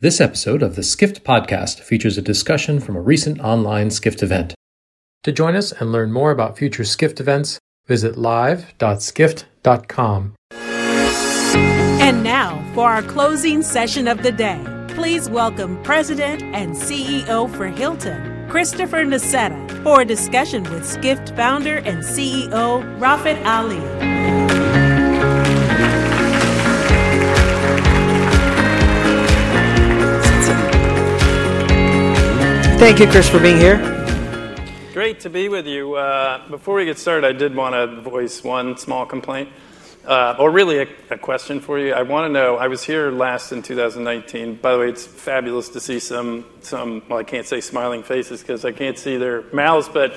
This episode of the Skift podcast features a discussion from a recent online Skift event. To join us and learn more about future Skift events, visit live.skift.com. And now for our closing session of the day. Please welcome President and CEO for Hilton, Christopher Nassetta, for a discussion with Skift founder and CEO Rafat Ali. Thank you, Chris, for being here. Great to be with you. Uh, before we get started, I did want to voice one small complaint, uh, or really a, a, question for you. I want to know. I was here last in 2019. By the way, it's fabulous to see some some. Well, I can't say smiling faces because I can't see their mouths, but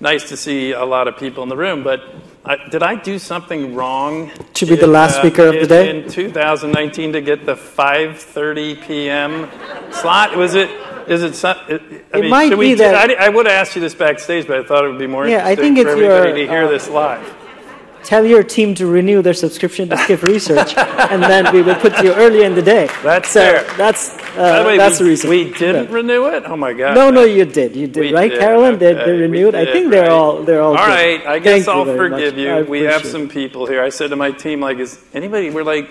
nice to see a lot of people in the room. But I, did I do something wrong? To be in, the last uh, speaker of in, the day in 2019 to get the 5:30 p.m. slot? Was it? Is it? I it mean, might be that. I, I, would have asked you this backstage, but I thought it would be more yeah, interesting I think for everybody your, to hear uh, this live. Tell your team to renew their subscription to Skift Research, and then we will put you early in the day. That's so fair. That's uh, way, that's we, the reason. We didn't renew it. Oh my god! No, no, you did. You did, we right, did. Carolyn? Okay. They, they renewed. Did, I think they're right. all they're all. All right. I guess Thank I'll you forgive much. you. We have some people here. I said to my team, like, is anybody? We're like,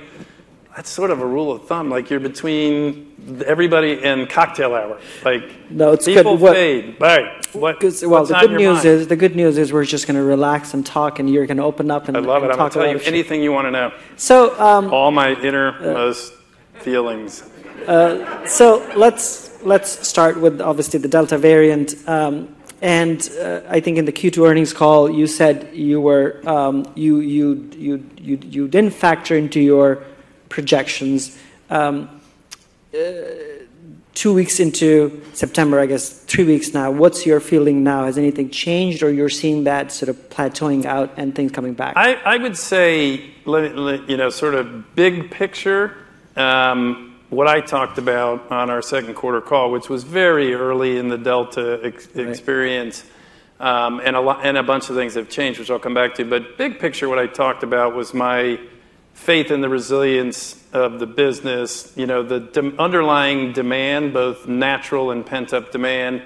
that's sort of a rule of thumb. Like you're between everybody in cocktail hour. Like no, it's people good. What, fade. Right. What, well, the good news mind? is the good news is we're just going to relax and talk, and you're going to open up and, I love and it. I'm talk going to tell you anything you want to know. So um, all my innermost uh, feelings. Uh, so let's let's start with obviously the Delta variant. Um, and uh, I think in the Q2 earnings call, you said you were um, you, you you you you didn't factor into your projections. Um, two weeks into September, I guess three weeks now. What's your feeling now? Has anything changed, or you're seeing that sort of plateauing out and things coming back? I, I would say, you know, sort of big picture. Um, what I talked about on our second quarter call, which was very early in the Delta experience, um, and, a lot, and a bunch of things have changed, which I'll come back to. But big picture, what I talked about was my faith in the resilience of the business, you know, the underlying demand, both natural and pent up demand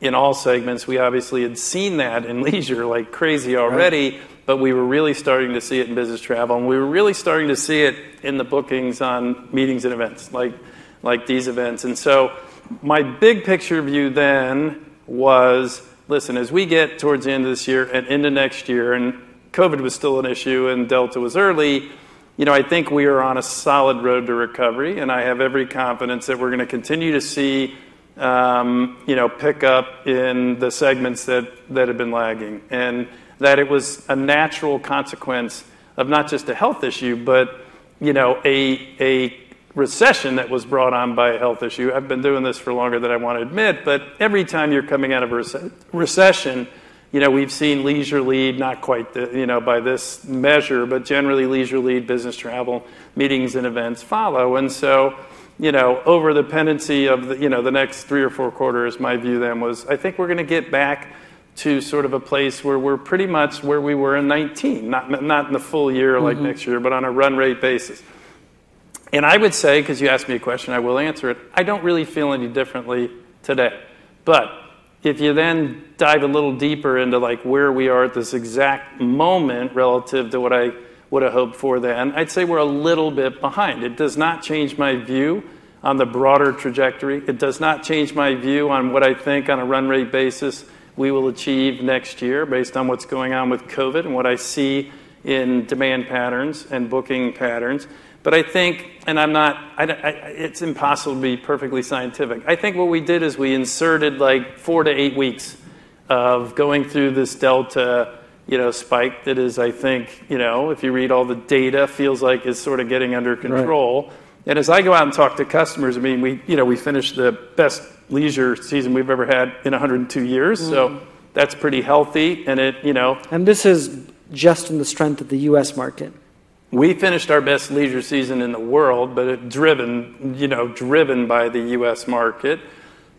in all segments. We obviously had seen that in leisure like crazy already, but we were really starting to see it in business travel, and we were really starting to see it in the bookings on meetings and events like, like these events. And so, my big picture view then was listen, as we get towards the end of this year and into next year, and COVID was still an issue and Delta was early I think we are on a solid road to recovery, and I have every confidence that we're going to continue to see, um, you know, pick up in the segments that, have been lagging, and that it was a natural consequence of not just a health issue, but, you know, a recession that was brought on by a health issue. I've been doing this for longer than I want to admit, but every time you're coming out of a recession, you know, we've seen leisure lead, not quite the, you know, by this measure, but generally leisure lead, business travel, meetings and events follow. And so, you know, over the pendency of the, you know, the next three or four quarters, my view then was I think we're going to get back to sort of a place where we're pretty much where we were in 19, not, not in the full year like mm-hmm. next year, but on a run rate basis. And I would say, because you asked me a question, I will answer it, I don't really feel any differently today. But if you then dive a little deeper into like where we are at this exact moment relative to what I would have hoped for then, I'd say we're a little bit behind. It does not change my view on the broader trajectory. It does not change my view on what I think on a run rate basis we will achieve next year based on what's going on with COVID and what I see in demand patterns and booking patterns. But I think, and I'm not, I, I, it's impossible to be perfectly scientific. I think what we did is we inserted like four to eight weeks of going through this delta, you know, spike that is, I think, you know, if you read all the data, feels like is sort of getting under control. Right. And as I go out and talk to customers, I mean, we, you know, we finished the best leisure season we've ever had in 102 years, mm. so that's pretty healthy. And it, you know, and this is just in the strength of the U.S. market we finished our best leisure season in the world, but it driven, you know, driven by the U.S. market.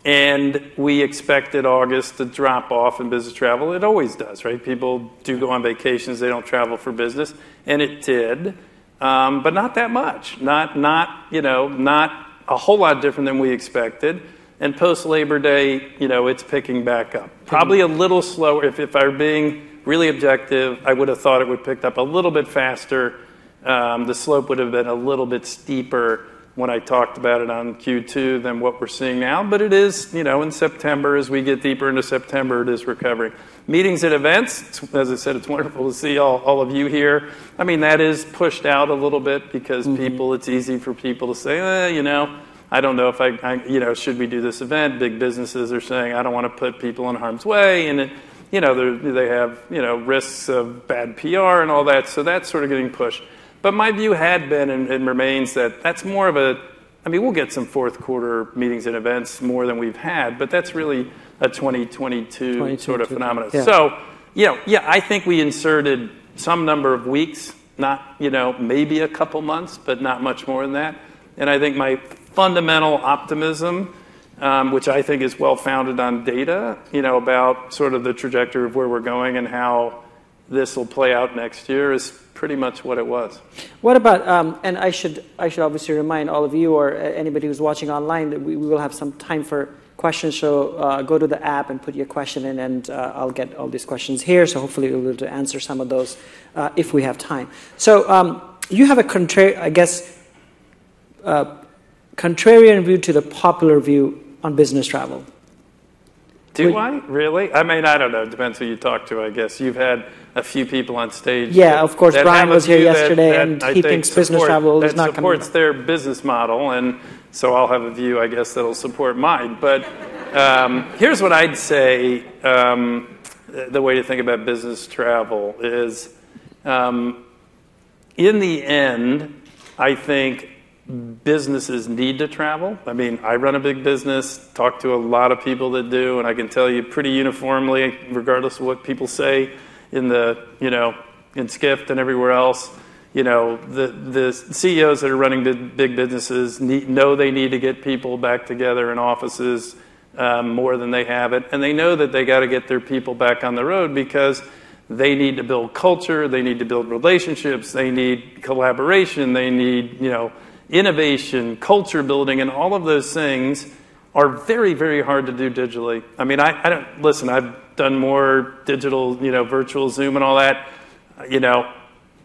And we expected August to drop off in business travel. It always does, right? People do go on vacations; they don't travel for business, and it did, um, but not that much. Not, not, you know, not a whole lot different than we expected. And post Labor Day, you know, it's picking back up. Probably a little slower. If, if I were being really objective, I would have thought it would pick up a little bit faster. Um, the slope would have been a little bit steeper when I talked about it on Q2 than what we're seeing now. But it is, you know, in September, as we get deeper into September, it is recovering. Meetings and events, as I said, it's wonderful to see all, all of you here. I mean, that is pushed out a little bit because mm-hmm. people, it's easy for people to say, eh, you know, I don't know if I, I, you know, should we do this event? Big businesses are saying, I don't want to put people in harm's way. And, you know, they have, you know, risks of bad PR and all that. So that's sort of getting pushed. But my view had been and, and, remains that that's more of a, I mean, we'll get some fourth quarter meetings and events more than we've had, but that's really a 2022 sort of phenomenon. Yeah. So, you know, yeah, I think we inserted some number of weeks, not, you know, maybe a couple months, but not much more than that. And I think my fundamental optimism, um, which I think is well founded on data, you know, about sort of the trajectory of where we're going and how this will play out next year is pretty much what it was. What about, um, and I should, I should obviously remind all of you or anybody who's watching online that we, we will have some time for questions. So uh, go to the app and put your question in, and uh, I'll get all these questions here. So hopefully we'll be able to answer some of those uh, if we have time. So um, you have a contrary, I guess, uh, contrarian view to the popular view on business travel. Do I really? I mean, I don't know. It depends who you talk to. I guess you've had a few people on stage. Yeah, of course. Brian was here yesterday, that, and he thinks support, business travel is not coming. That supports their business model, and so I'll have a view, I guess, that'll support mine. But um, here's what I'd say: um, the way to think about business travel is, um, in the end, I think businesses need to travel. I mean, I run a big business, talk to a lot of people that do, and I can tell you pretty uniformly, regardless of what people say in the, you know, in Skift and everywhere else, you know, the, the CEOs that are running big, big businesses need, know they need to get people back together in offices um, more than they have it, and they know that they got to get their people back on the road because they need to build culture, they need to build relationships, they need collaboration, they need, you know, innovation, culture building, and all of those things are very, very hard to do digitally. I mean, I, I don't listen. I've done more digital, you know, virtual Zoom and all that. You know,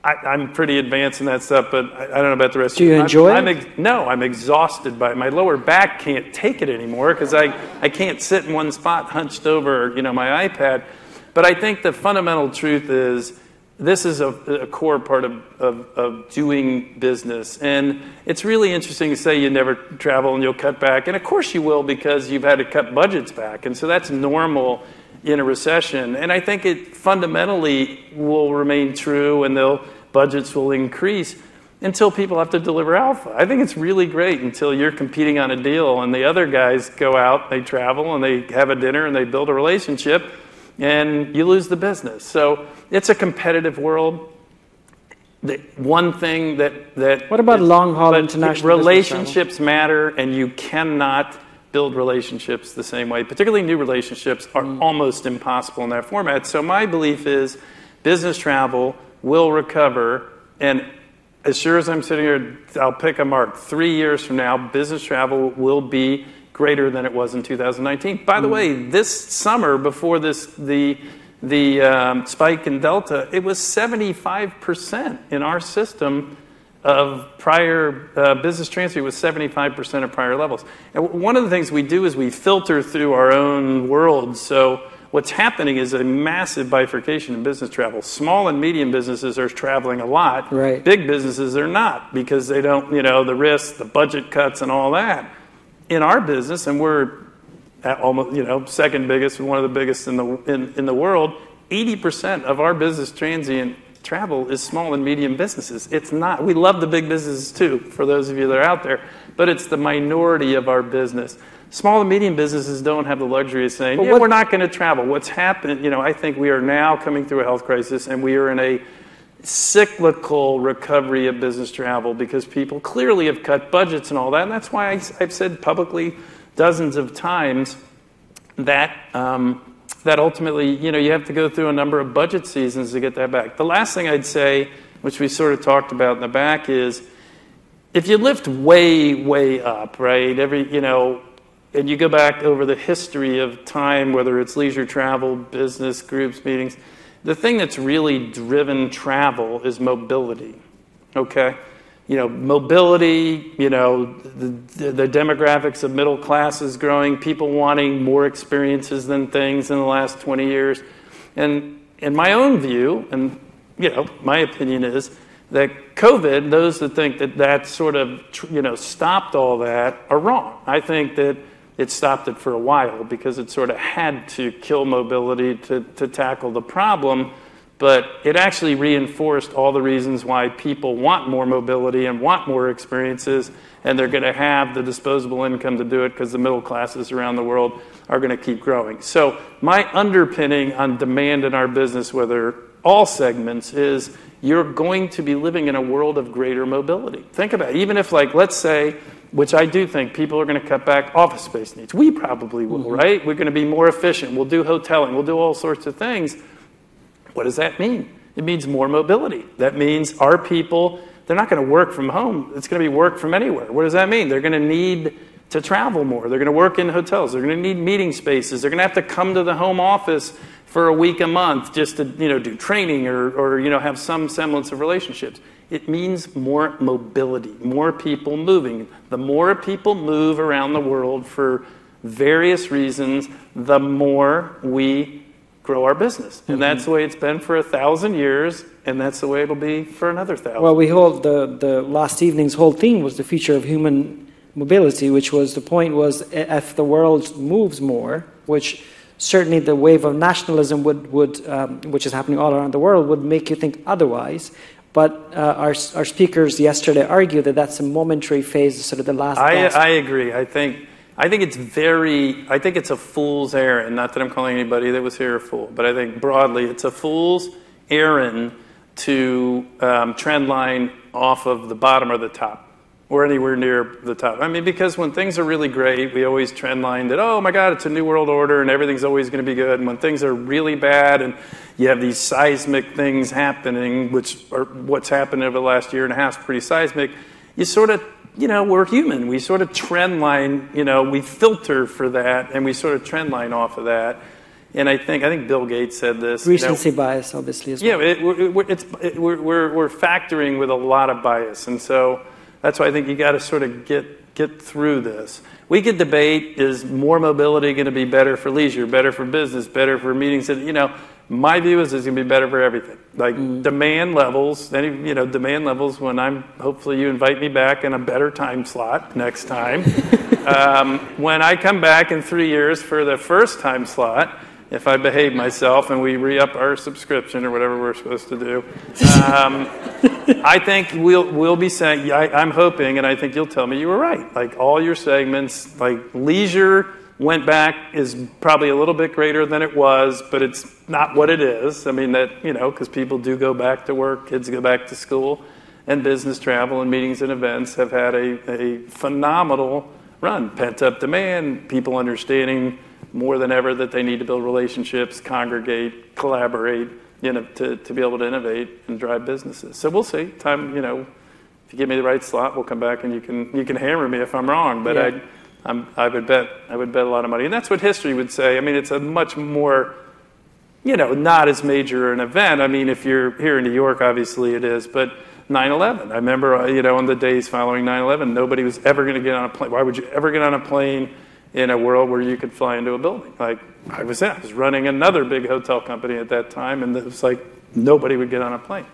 I, am pretty advanced in that stuff, but I, I, don't know about the rest. Do you I'm, enjoy I'm, it? I'm ex- no, I'm exhausted by it. My lower back can't take it anymore because I, I can't sit in one spot hunched over, you know, my iPad. But I think the fundamental truth is this is a, core part of, doing business. And it's really interesting to say you never travel and you'll cut back. And of course you will because you've had to cut budgets back. And so that's normal in a recession. And I think it fundamentally will remain true and budgets will increase until people have to deliver alpha. I think it's really great until you're competing on a deal and the other guys go out, they travel, and they have a dinner and they build a relationship and you lose the business. So it's a competitive world. The one thing that that what about long haul international relationships matter, and you cannot build relationships the same way. Particularly new relationships are mm. almost impossible in that format. So my belief is business travel will recover, and as sure as I'm sitting here, I'll pick a mark. Three years from now, business travel will be greater than it was in 2019. By the mm. way, this summer before this the the um, spike in Delta, it was 75% in our system of prior uh, business transfer was 75% of prior levels. And one of the things we do is we filter through our own world. So what's happening is a massive bifurcation in business travel. Small and medium businesses are traveling a lot. Right. Big businesses are not because they don't, you know, the risks, the budget cuts, and all that. In our business, and we're at almost, you know, second biggest and one of the biggest in the, in, in the world, 80% of our business transient travel is small and medium businesses. It's not, we love the big businesses too, for those of you that are out there, but it's the minority of our business. Small and medium businesses don't have the luxury of saying, yeah, we're not going to travel. What's happened, you know, I think we are now coming through a health crisis and we are in a cyclical recovery of business travel because people clearly have cut budgets and all that. And that's why I, have said publicly dozens of times that um, that ultimately, you know, you have to go through a number of budget seasons to get that back. The last thing I'd say, which we sort of talked about in the back, is if you lift way, way up, right, every, you know, and you go back over the history of time, whether it's leisure travel, business groups, meetings, the thing that's really driven travel is mobility. Okay? You know, mobility, you know, the, the demographics of middle classes growing, people wanting more experiences than things in the last 20 years. And in my own view, and, you know, my opinion is that COVID, those that think that that sort of, you know, stopped all that are wrong. I think that it stopped it for a while because it sort of had to kill mobility to, to tackle the problem. But it actually reinforced all the reasons why people want more mobility and want more experiences, and they're going to have the disposable income to do it because the middle classes around the world are going to keep growing. So, my underpinning on demand in our business, whether all segments, is you're going to be living in a world of greater mobility. Think about it. Even if, like, let's say, which I do think people are going to cut back office space needs. We probably will, mm-hmm. right? We're going to be more efficient. We'll do hoteling. We'll do all sorts of things. What does that mean? It means more mobility. That means our people, they're not going to work from home. It's going to be work from anywhere. What does that mean? They're going to need to travel more. They're going to work in hotels. They're going to need meeting spaces. They're going to have to come to the home office for a week a month just to you know do training or, or you know have some semblance of relationships. It means more mobility, more people moving. The more people move around the world for various reasons, the more we grow our business. And mm-hmm. that's the way it's been for a thousand years, and that's the way it'll be for another thousand. Well, we hold the, the last evening's whole theme was the future of human mobility, which was the point was if the world moves more, which certainly the wave of nationalism would, would um, which is happening all around the world, would make you think otherwise. But uh, our, our speakers yesterday argued that that's a momentary phase, sort of the last. I, I agree. I think I think it's very. I think it's a fool's errand. Not that I'm calling anybody that was here a fool, but I think broadly it's a fool's errand to um, trend line off of the bottom or the top or anywhere near the top. I mean, because when things are really great, we always trendline that, oh my God, it's a new world order and everything's always going to be good. And when things are really bad and you have these seismic things happening, which are what's happened over the last year and a half is pretty seismic, you sort of, you know, we're human. We sort of trendline, you know, we filter for that and we sort of trendline off of that. And I think I think Bill Gates said this. Recency you know, bias, obviously, as well. Yeah, it, we're, it's, it, we're, we're factoring with a lot of bias, and so that's why I think you got to sort of get, get through this. We could debate is more mobility going to be better for leisure, better for business, better for meetings? And, you know, my view is it's going to be better for everything. Like mm. demand levels, any, you know, demand levels when I'm, hopefully you invite me back in a better time slot next time. um, when I come back in three years for the first time slot, if I behave myself and we re up our subscription or whatever we're supposed to do. Um, I think we'll, we'll be saying, I, I'm hoping, and I think you'll tell me you were right. Like all your segments, like leisure went back is probably a little bit greater than it was, but it's not what it is. I mean, that, you know, because people do go back to work, kids go back to school, and business travel and meetings and events have had a, a phenomenal run. Pent up demand, people understanding more than ever that they need to build relationships, congregate, collaborate, you know, to, to be able to innovate and drive businesses. So we'll see. Time, you know, if you give me the right slot, we'll come back and you can you can hammer me if I'm wrong. But yeah. I, I'm, I would bet I would bet a lot of money, and that's what history would say. I mean, it's a much more, you know, not as major an event. I mean, if you're here in New York, obviously it is, but. 9/11. I remember, uh, you know, in the days following 9/11, nobody was ever going to get on a plane. Why would you ever get on a plane in a world where you could fly into a building. Like I was, I was running another big hotel company at that time, and it was like nobody would get on a plane.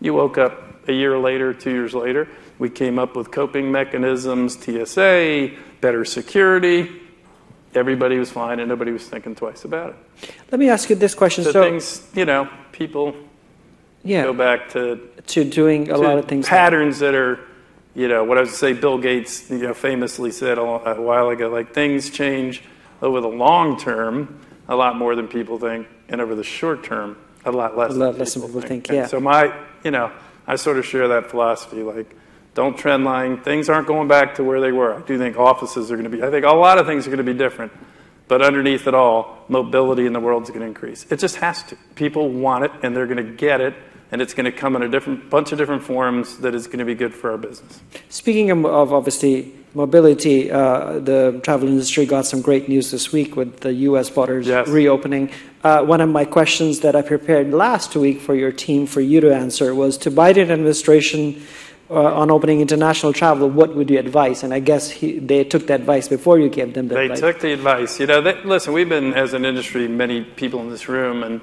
You woke up a year later, two years later, we came up with coping mechanisms, TSA, better security. Everybody was fine, and nobody was thinking twice about it. Let me ask you this question. So, so things, you know, people yeah, go back to to doing a to lot of things patterns that are you know, what I would say, Bill Gates, you know, famously said a while ago, like things change over the long term a lot more than people think, and over the short term a lot less. A lot less than people think. think yeah. so my, you know, I sort of share that philosophy. Like, don't trend line. Things aren't going back to where they were. I do think offices are going to be. I think a lot of things are going to be different. But underneath it all, mobility in the world is going to increase. It just has to. People want it, and they're going to get it and it's going to come in a different bunch of different forms that is going to be good for our business. Speaking of, of obviously mobility, uh, the travel industry got some great news this week with the U.S. borders Yes. reopening. Uh, one of my questions that I prepared last week for your team for you to answer was to Biden administration uh, on opening international travel. What would you advise? And I guess he, they took the advice before you gave them the They advice. took the advice. You know, they, listen, we've been, as an industry, many people in this room and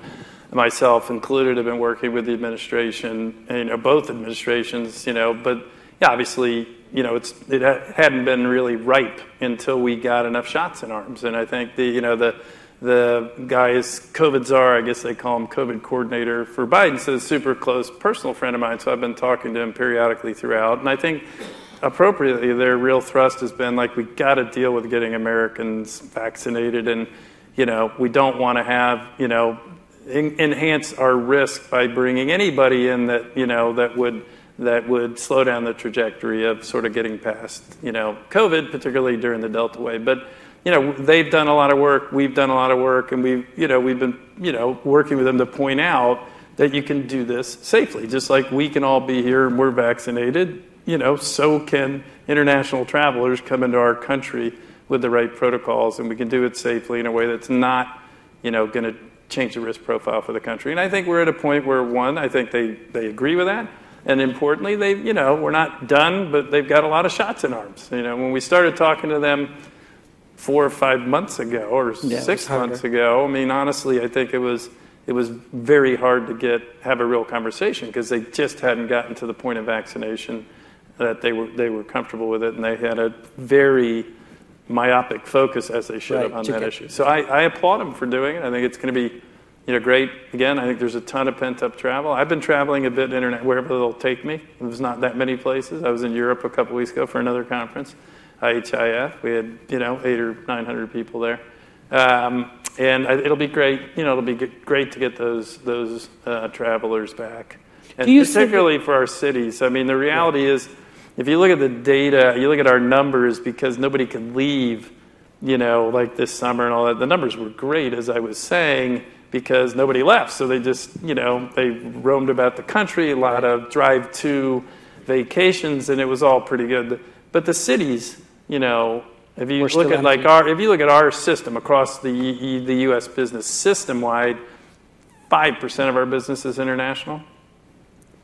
myself included have been working with the administration, you know, both administrations, you know, but yeah, obviously, you know, it's, it hadn't been really ripe until we got enough shots in arms. And I think the, you know, the, the guy is COVID czar, I guess they call him COVID coordinator for Biden, so a super close personal friend of mine. So I've been talking to him periodically throughout. And I think appropriately, their real thrust has been like, we got to deal with getting Americans vaccinated. And, you know, we don't want to have, you know, enhance our risk by bringing anybody in that, you know, that would that would slow down the trajectory of sort of getting past, you know, COVID, particularly during the Delta wave. But you know, they've done a lot of work. We've done a lot of work, and we've, you know, we've been, you know, working with them to point out that you can do this safely. Just like we can all be here and we're vaccinated, you know, so can international travelers come into our country with the right protocols, and we can do it safely in a way that's not, you know, going to change the risk profile for the country. And I think we're at a point where one, I think they they agree with that. And importantly, they, you know, we're not done, but they've got a lot of shots in arms. You know, when we started talking to them four or five months ago, or Yeah, six months ago, I mean, honestly, I think it was it was very hard to get have a real conversation because they just hadn't gotten to the point of vaccination that they were they were comfortable with it, and they had a very myopic focus as they should Right, on that issue. So I, I applaud them for doing it. I think it's going to be you know, great. Again, I think there's a ton of pent up travel. I've been traveling a bit internet wherever they'll take me. There's not that many places. I was in Europe a couple weeks ago for another conference, IHIF. We had you know eight or nine hundred people there, um, and I, it'll be great. You know, it'll be g- great to get those those uh, travelers back, and Do you see the- particularly for our cities. I mean, the reality is, if you look at the data, you look at our numbers because nobody could leave you know, like this summer and all that. The numbers were great, as I was saying, because nobody left. So they just, you know, they roamed about the country, a lot of drive to vacations, and it was all pretty good. But the cities, you know, if you Were look at like our, if you look at our system across the the U.S. business system wide, five percent of our business is international.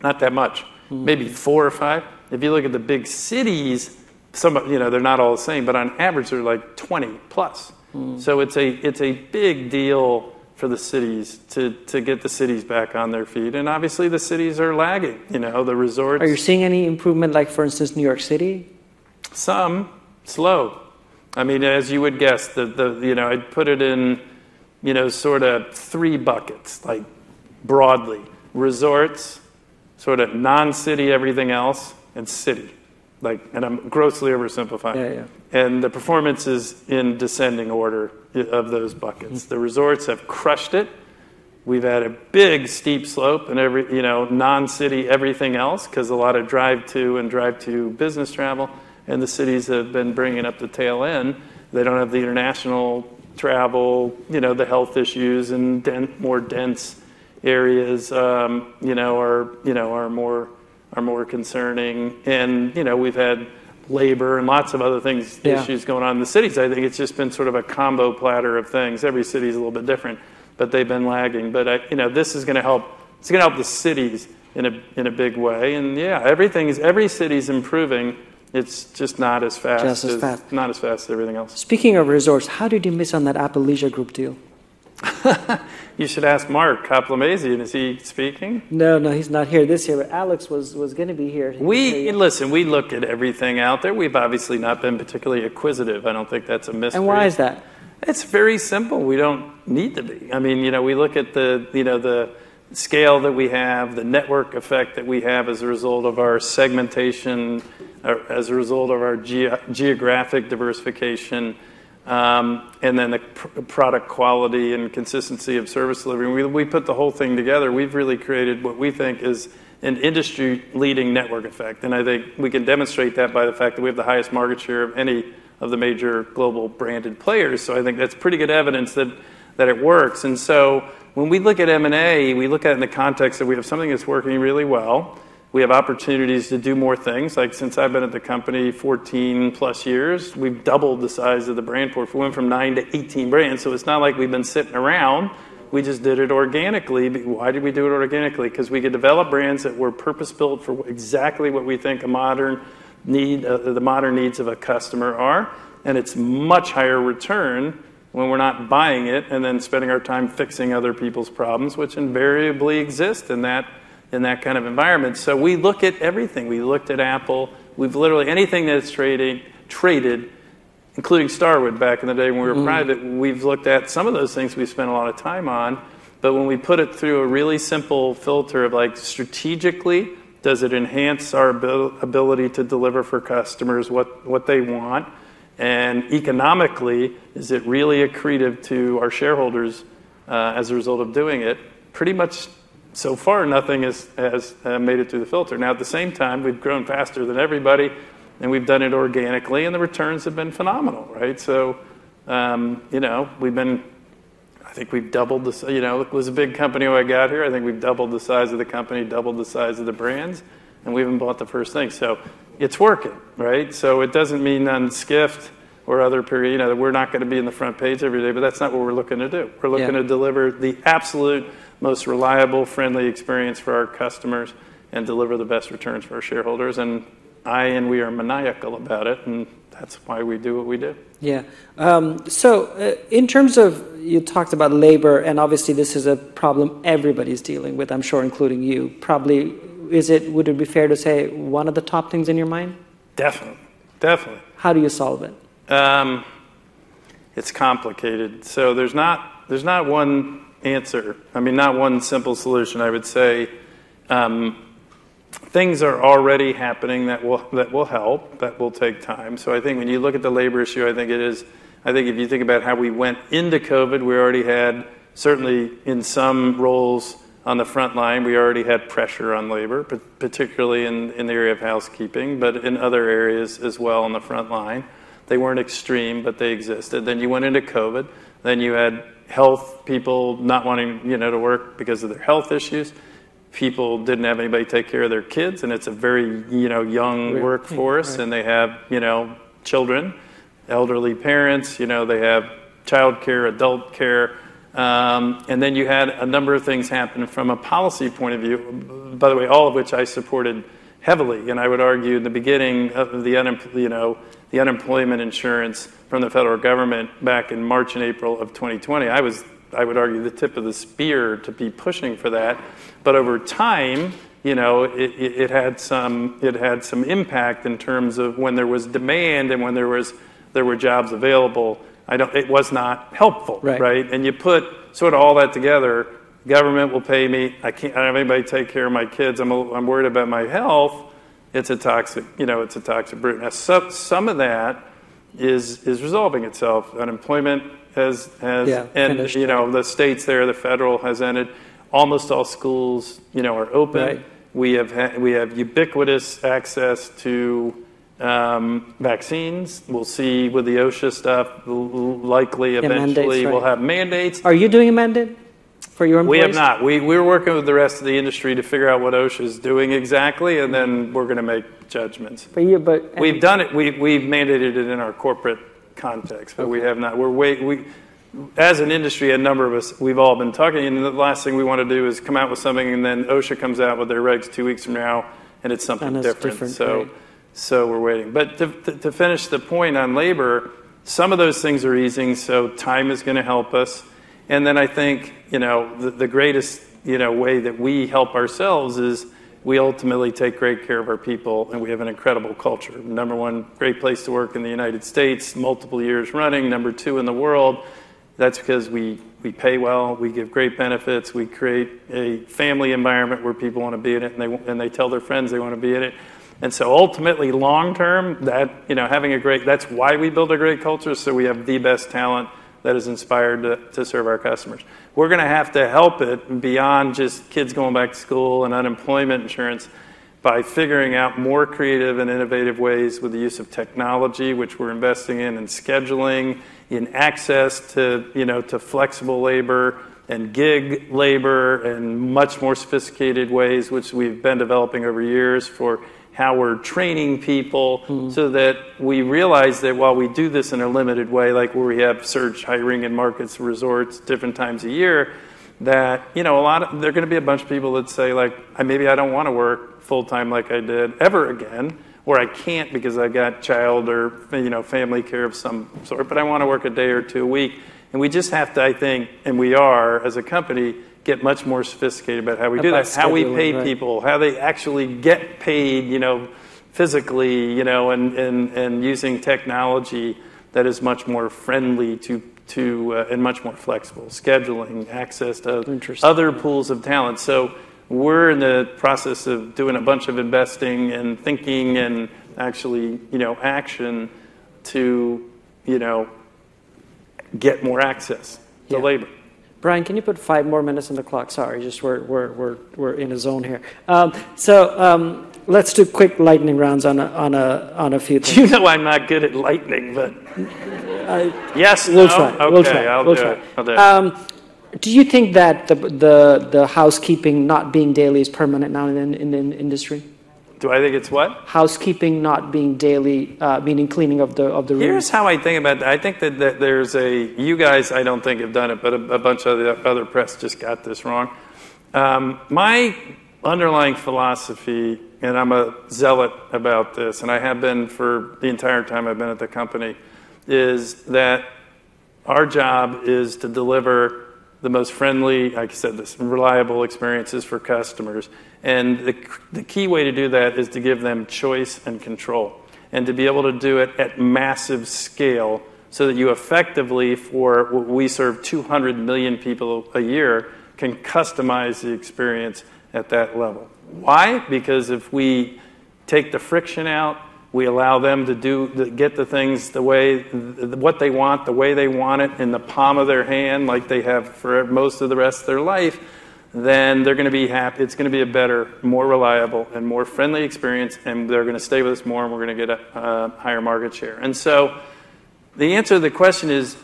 Not that much, hmm. maybe four or five. If you look at the big cities, some you know they're not all the same, but on average they're like 20 plus. Hmm. So it's a it's a big deal for the cities to to get the cities back on their feet, and obviously the cities are lagging. You know the resorts. Are you seeing any improvement, like for instance, New York City? Some slow. I mean, as you would guess, the, the you know I'd put it in, you know, sort of three buckets, like broadly: resorts, sort of non-city, everything else, and city. Like, and I'm grossly oversimplifying. Yeah, yeah. And the performance is in descending order of those buckets. The resorts have crushed it. We've had a big steep slope and every, you know, non-city everything else because a lot of drive to and drive to business travel, and the cities have been bringing up the tail end. They don't have the international travel, you know, the health issues and more dense areas, um, you know, are you know are more are more concerning, and you know we've had labor and lots of other things Yeah. issues going on in the cities. I think it's just been sort of a combo platter of things. Every city is a little bit different, but they've been lagging. But I, you know, this is going to help. It's going to help the cities in a in a big way. And yeah, everything is every city's improving. It's just not as fast Just as fast. not as fast as everything else. Speaking of resorts, how did you miss on that Leisure Group deal? You should ask Mark Hoplamazian. Is he speaking? No, no, he's not here this year, but Alex was, was going to be here. He We listen. We look at everything out there. We've obviously not been particularly acquisitive. I don't think that's a mystery. And why is that? It's very simple. We don't need to be. I mean, you know, we look at the, you know, the scale that we have, the network effect that we have as a result of our segmentation, or as a result of our ge- geographic diversification, Um, and then the product quality and consistency of service delivery. We, put the whole thing together. We've really created what we think is an industry leading network effect. And I think we can demonstrate that by the fact that we have the highest market share of any of the major global branded players. So I think that's pretty good evidence that, that it works. And so when we look at M&A, we look at it in the context that we have something that's working really well. We have opportunities to do more things. Like since I've been at the company 14+ years, we've doubled the size of the brand portfolio. We went from nine to 18 brands. So it's not like we've been sitting around. We just did it organically. Why did we do it organically? Because we could develop brands that were purpose-built for exactly what we think a modern need, uh, the modern needs of a customer are. And it's much higher return when we're not buying it and then spending our time fixing other people's problems, which invariably exist in that kind of environment. So we look at everything. We looked at Apple. We've literally anything that's traded, including Starwood back in the day when we were mm-hmm. private, we've looked at some of those things we spent a lot of time on. But when we put it through a really simple filter of like strategically, does it enhance our ability to deliver for customers what they want? And economically, is it really accretive to our shareholders uh, as a result of doing it? Pretty much so far, nothing has has made it through the filter. Now, at the same time, we've grown faster than everybody, and we've done it organically, and the returns have been phenomenal, right? So um, you know, we've been, I think we've doubled the—you know, it was a big company when I got here. I think we've doubled the size of the company, doubled the size of the brands, and we haven't bought the first thing. So it's working, right? So it doesn't mean on Skift or other period you know, we're not going to be in the front page every day, but that's not what we're looking to do. We're looking to deliver the absolute most reliable, friendly experience for our customers and deliver the best returns for our shareholders. And I and we are maniacal about it, and that's why we do what we do. Yeah. Um, so uh, in terms of you talked about labor, and obviously this is a problem everybody's dealing with, I'm sure, including you. Probably, is it, would it be fair to say one of the top things in your mind? Definitely. Definitely. How do you solve it? Um, it's complicated. So there's not there's not one answer. I mean, not one simple solution. I would say um, things are already happening that will that will help, that will take time. So I think when you look at the labor issue, I think it is, I think if you think about how we went into COVID, we already had certainly in some roles on the front line, we already had pressure on labor, particularly in, in the area of housekeeping, but in other areas as well on the front line. They weren't extreme, but they existed. Then you went into COVID. Then you had health people not wanting you know to work because of their health issues. People didn't have anybody take care of their kids, and it's a very you know young workforce, and they have you know children, elderly parents. You know They have childcare, adult care. Um, and then you had a number of things happen from a policy point of view, by the way, all of which I supported heavily. And I would argue in the beginning of the unemployment insurance from the federal government back in March and April of 2020, I was, I would argue the tip of the spear to be pushing for that. But over time, you know, it had some it had some impact in terms of when there was demand and when there was there were jobs available. I don't. It was not helpful, right? And you put sort of all that together, government will pay me. I don't have anybody take care of my kids. I'm worried about my health. It's a toxic you know, it's a toxic brute. Now, some of that is is resolving itself. Unemployment has has ended. Finished. You know, the states there, the federal has ended. Almost all schools you know, are open. We have we have ubiquitous access to um, vaccines. We'll see with the OSHA stuff, likely eventually we'll have mandates. Are you doing a mandate for your employees? We have not. We're working with the rest of the industry to figure out what OSHA is doing exactly, and then we're going to make judgments. But we've done it. We've mandated it in our corporate context, but we have not. We're wait. We, as an industry, a number of us, we've all been talking, and the last thing we want to do is come out with something, and then OSHA comes out with their regs two weeks from now, and it's something different. different, So we're waiting. But to finish the point on labor, some of those things are easing, so time is going to help us. And then I think you know, the greatest you know, way that we help ourselves is we ultimately take great care of our people, and we have an incredible culture. Number one, great place to work in the United States, multiple years running. Number two in the world. That's because we we pay well. We give great benefits. We create a family environment where people want to be in it, and they and they tell their friends they want to be in it. And so ultimately, long term, that you know, having a great, that's why we build a great culture, so we have the best talent that is inspired to serve our customers. We're going to have to help it beyond just kids going back to school and unemployment insurance by figuring out more creative and innovative ways with the use of technology, which we're investing in, in scheduling, in access to flexible labor, and gig labor and much more sophisticated ways, which we've been developing over years for how we're training people mm-hmm. so that we realize that while we do this in a limited way, like where we have surge hiring in markets, resorts, different times a year, that you know a lot of there are going to be a bunch of people that say like maybe I don't want to work full time like I did ever again, or I can't because I got child or you know family care of some sort, but I want to work a day or two a week. And we just have to, I think, and we are as a company, get much more sophisticated about how we do that, how we pay right. people, how they actually get paid, you know, physically, you know, and, and, and using technology that is much more friendly to to uh, and much more flexible scheduling access to other pools of talent so we're in the process of doing a bunch of investing and thinking and actually you know action to you know get more access to yeah. labor Brian, can you put five more minutes on the clock? Sorry, just we're, we're, we're, we're in a zone here. Um, so um, let's do quick lightning rounds on a, on a, on a few things. You know I'm not good at lightning, but uh, yes, we'll no? try. Okay, we'll try. I'll we'll do try. it. I'll do it. Um, do you think that the, the, the housekeeping not being daily is permanent now in, in the industry? Do I think it's what? Housekeeping not being daily, uh, meaning cleaning of the of the rooms. Here's how I think about that. I think that, that there's a you guys. I don't think have done it, but a, a bunch of the other press just got this wrong. Um, my underlying philosophy, and I'm a zealot about this, and I have been for the entire time I've been at the company, is that our job is to deliver the most friendly, like I said, this reliable experiences for customers. And the, the key way to do that is to give them choice and control, and to be able to do it at massive scale so that you effectively, for we serve 200 million people a year, can customize the experience at that level. Why? Because if we take the friction out, we allow them to do to get the things the way what they want, the way they want it in the palm of their hand, like they have for most of the rest of their life. Then they're going to be happy. It's going to be a better, more reliable, and more friendly experience, and they're going to stay with us more, and we're going to get a, a higher market share. And so, the answer to the question is,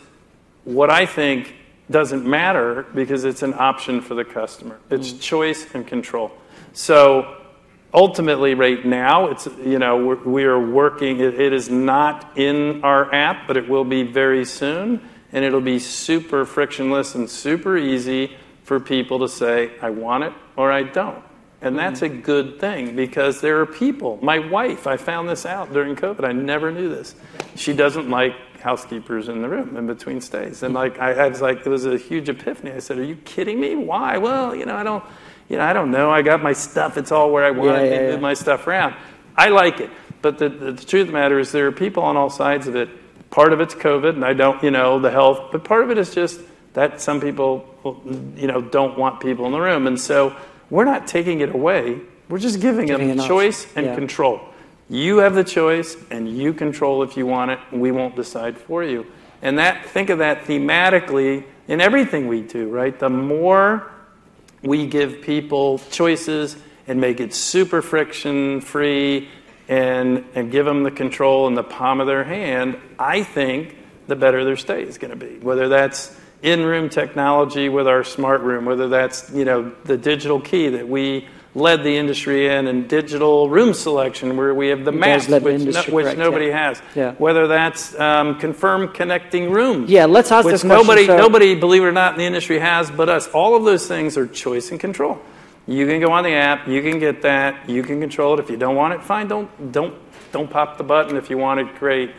what I think doesn't matter because it's an option for the customer. It's mm. choice and control. So ultimately right now it's you know we're, working it, it is not in our app but it will be very soon and it'll be super frictionless and super easy for people to say i want it or i don't. And that's mm-hmm. a good thing because there are people. My wife i found this out during covid. I never knew this. She doesn't like housekeepers in the room in between stays. And like I, I was like it was a huge epiphany. I said are you kidding me? Why? Well you know i don't you know, I don't know. I got my stuff. It's all where I want yeah, it. Yeah, move my stuff around. I like it. But the, the, the, truth of the matter is there are people on all sides of it. Part of it's COVID, and I don't, you know, the health. But part of it is just that some people, you know, don't want people in the room. And so we're not taking it away. We're just giving, giving them choice and yeah. control. You have the choice, and you control if you want it. And we won't decide for you. And that, think of that thematically in everything we do, right? The more we give people choices and make it super friction free and, and give them the control in the palm of their hand, I think the better their stay is going to be. Whether that's in-room technology with our smart room, whether that's you know the digital key that we led the industry in, and digital room selection where we have the maps, which, no, which nobody yeah. has. Yeah. Whether that's um, confirmed connecting rooms. Yeah, let's ask which this nobody, question. So. Nobody, believe it or not, in the industry has but us. All of those things are choice and control. You can go on the app, you can get that, you can control it. If you don't want it, fine, don't, don't, don't pop the button if you want it, great.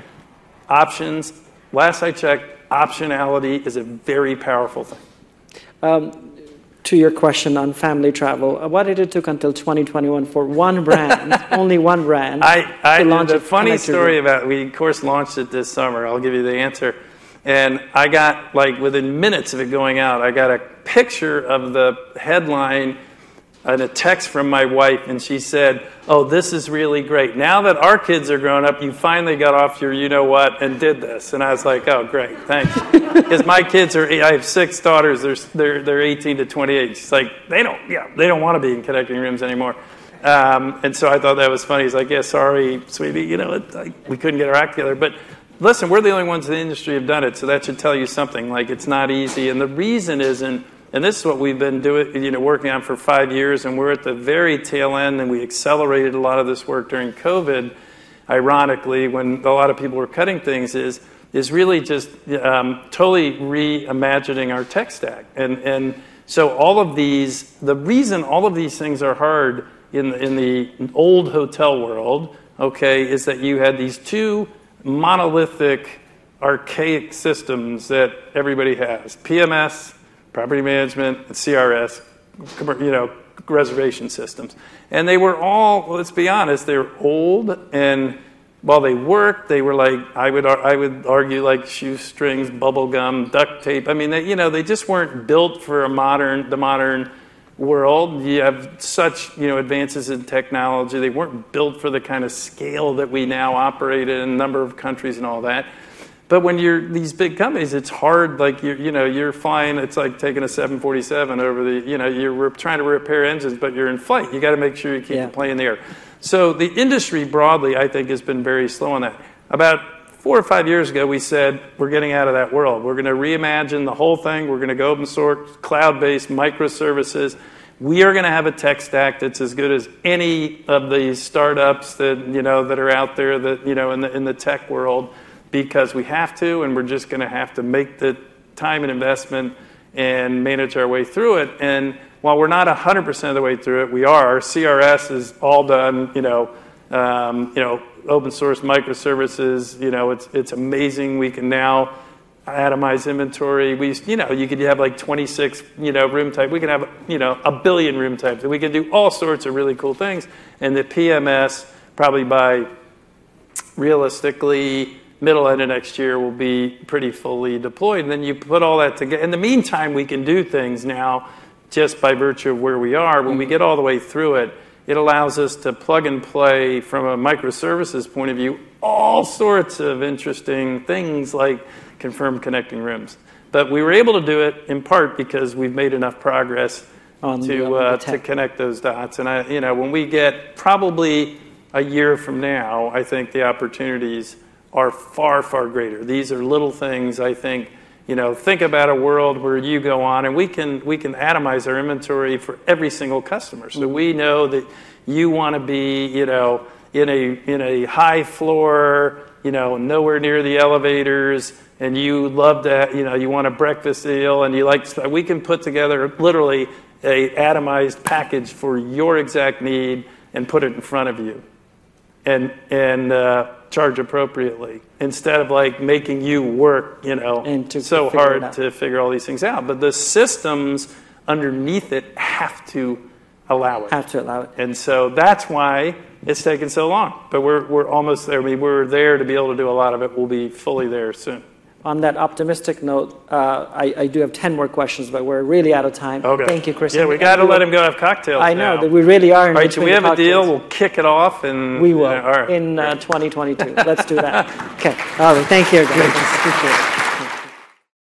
Options, last I checked, optionality is a very powerful thing. Um, to your question on family travel, uh, what did it took until 2021 for one brand, only one brand, I, I, to launch the funny story about we of course launched it this summer. I'll give you the answer. And I got like within minutes of it going out, I got a picture of the headline a text from my wife, and she said, Oh, this is really great. Now that our kids are grown up, you finally got off your you know what and did this. And I was like, Oh, great, thanks. Because my kids are, I have six daughters, they're, they're, they're 18 to 28. She's like, They don't, yeah, they don't want to be in connecting rooms anymore. Um, and so I thought that was funny. He's like, Yeah, sorry, sweetie, you know, it, I, we couldn't get our act together. But listen, we're the only ones in the industry have done it, so that should tell you something. Like, it's not easy. And the reason isn't, And this is what we've been doing, you know, working on for five years, and we're at the very tail end, and we accelerated a lot of this work during COVID, ironically, when a lot of people were cutting things, is is really just um, totally reimagining our tech stack. And, and so all of these, the reason all of these things are hard in, in the old hotel world, okay, is that you had these two monolithic, archaic systems that everybody has PMS, property management, and CRS, you know, reservation systems. And they were all, let's be honest, they're old and while they worked, they were like I would I would argue like shoestrings, bubble gum, duct tape. I mean, they, you know, they just weren't built for a modern the modern world. You have such you know advances in technology. They weren't built for the kind of scale that we now operate in a number of countries and all that. But when you're these big companies, it's hard. Like you're, you know, you're flying. It's like taking a 747 over the, you know, you're trying to repair engines, but you're in flight. You got to make sure you keep yeah. the plane in the air. So the industry broadly, I think, has been very slow on that. About four or five years ago, we said we're getting out of that world. We're going to reimagine the whole thing. We're going to go open source, cloud based, microservices. We are going to have a tech stack that's as good as any of these startups that you know that are out there that you know in the in the tech world because we have to, and we're just going to have to make the time and investment and manage our way through it. And while we're not 100% of the way through it, we are. Our CRS is all done, you know, um, you know, open source microservices. You know, it's it's amazing. We can now atomize inventory. We, you know, you could have like 26, you know, room type. We can have, you know, a billion room types. We can do all sorts of really cool things. And the PMS, probably by realistically middle end of next year, will be pretty fully deployed. And then you put all that together. In the meantime, we can do things now just by virtue of where we are. When we get all the way through it, it allows us to plug and play from a microservices point of view all sorts of interesting things like confirmed connecting rooms. But we were able to do it in part because we've made enough progress On to the, uh, to connect those dots. And I, you know, when we get probably a year from now, I think the opportunities are far far greater. These are little things I think you know, think about a world where you go on and we can we can atomize our inventory for every single customer. So we know that you want to be, you know, in a in a high floor, you know, nowhere near the elevators, and you love that, you know, you want a breakfast deal, and you like. We can put together literally a atomized package for your exact need and put it in front of you, and and. Uh, charge appropriately instead of like making you work, you know, so hard to figure all these things out. But the systems underneath it have to allow it. Have to allow it. And so that's why it's taken so long. But we're, we're almost there. I mean, we're there to be able to do a lot of it. We'll be fully there soon on that optimistic note, uh, I, I, do have 10 more questions, but we're really out of time. Okay. Thank you, Chris. Yeah, we got to let him go have cocktails. I know now. that we really are. All right, so we have a deal. We'll kick it off, and we will in uh, 2022. Let's do that. okay. All right. Thank you, guys. Appreciate it.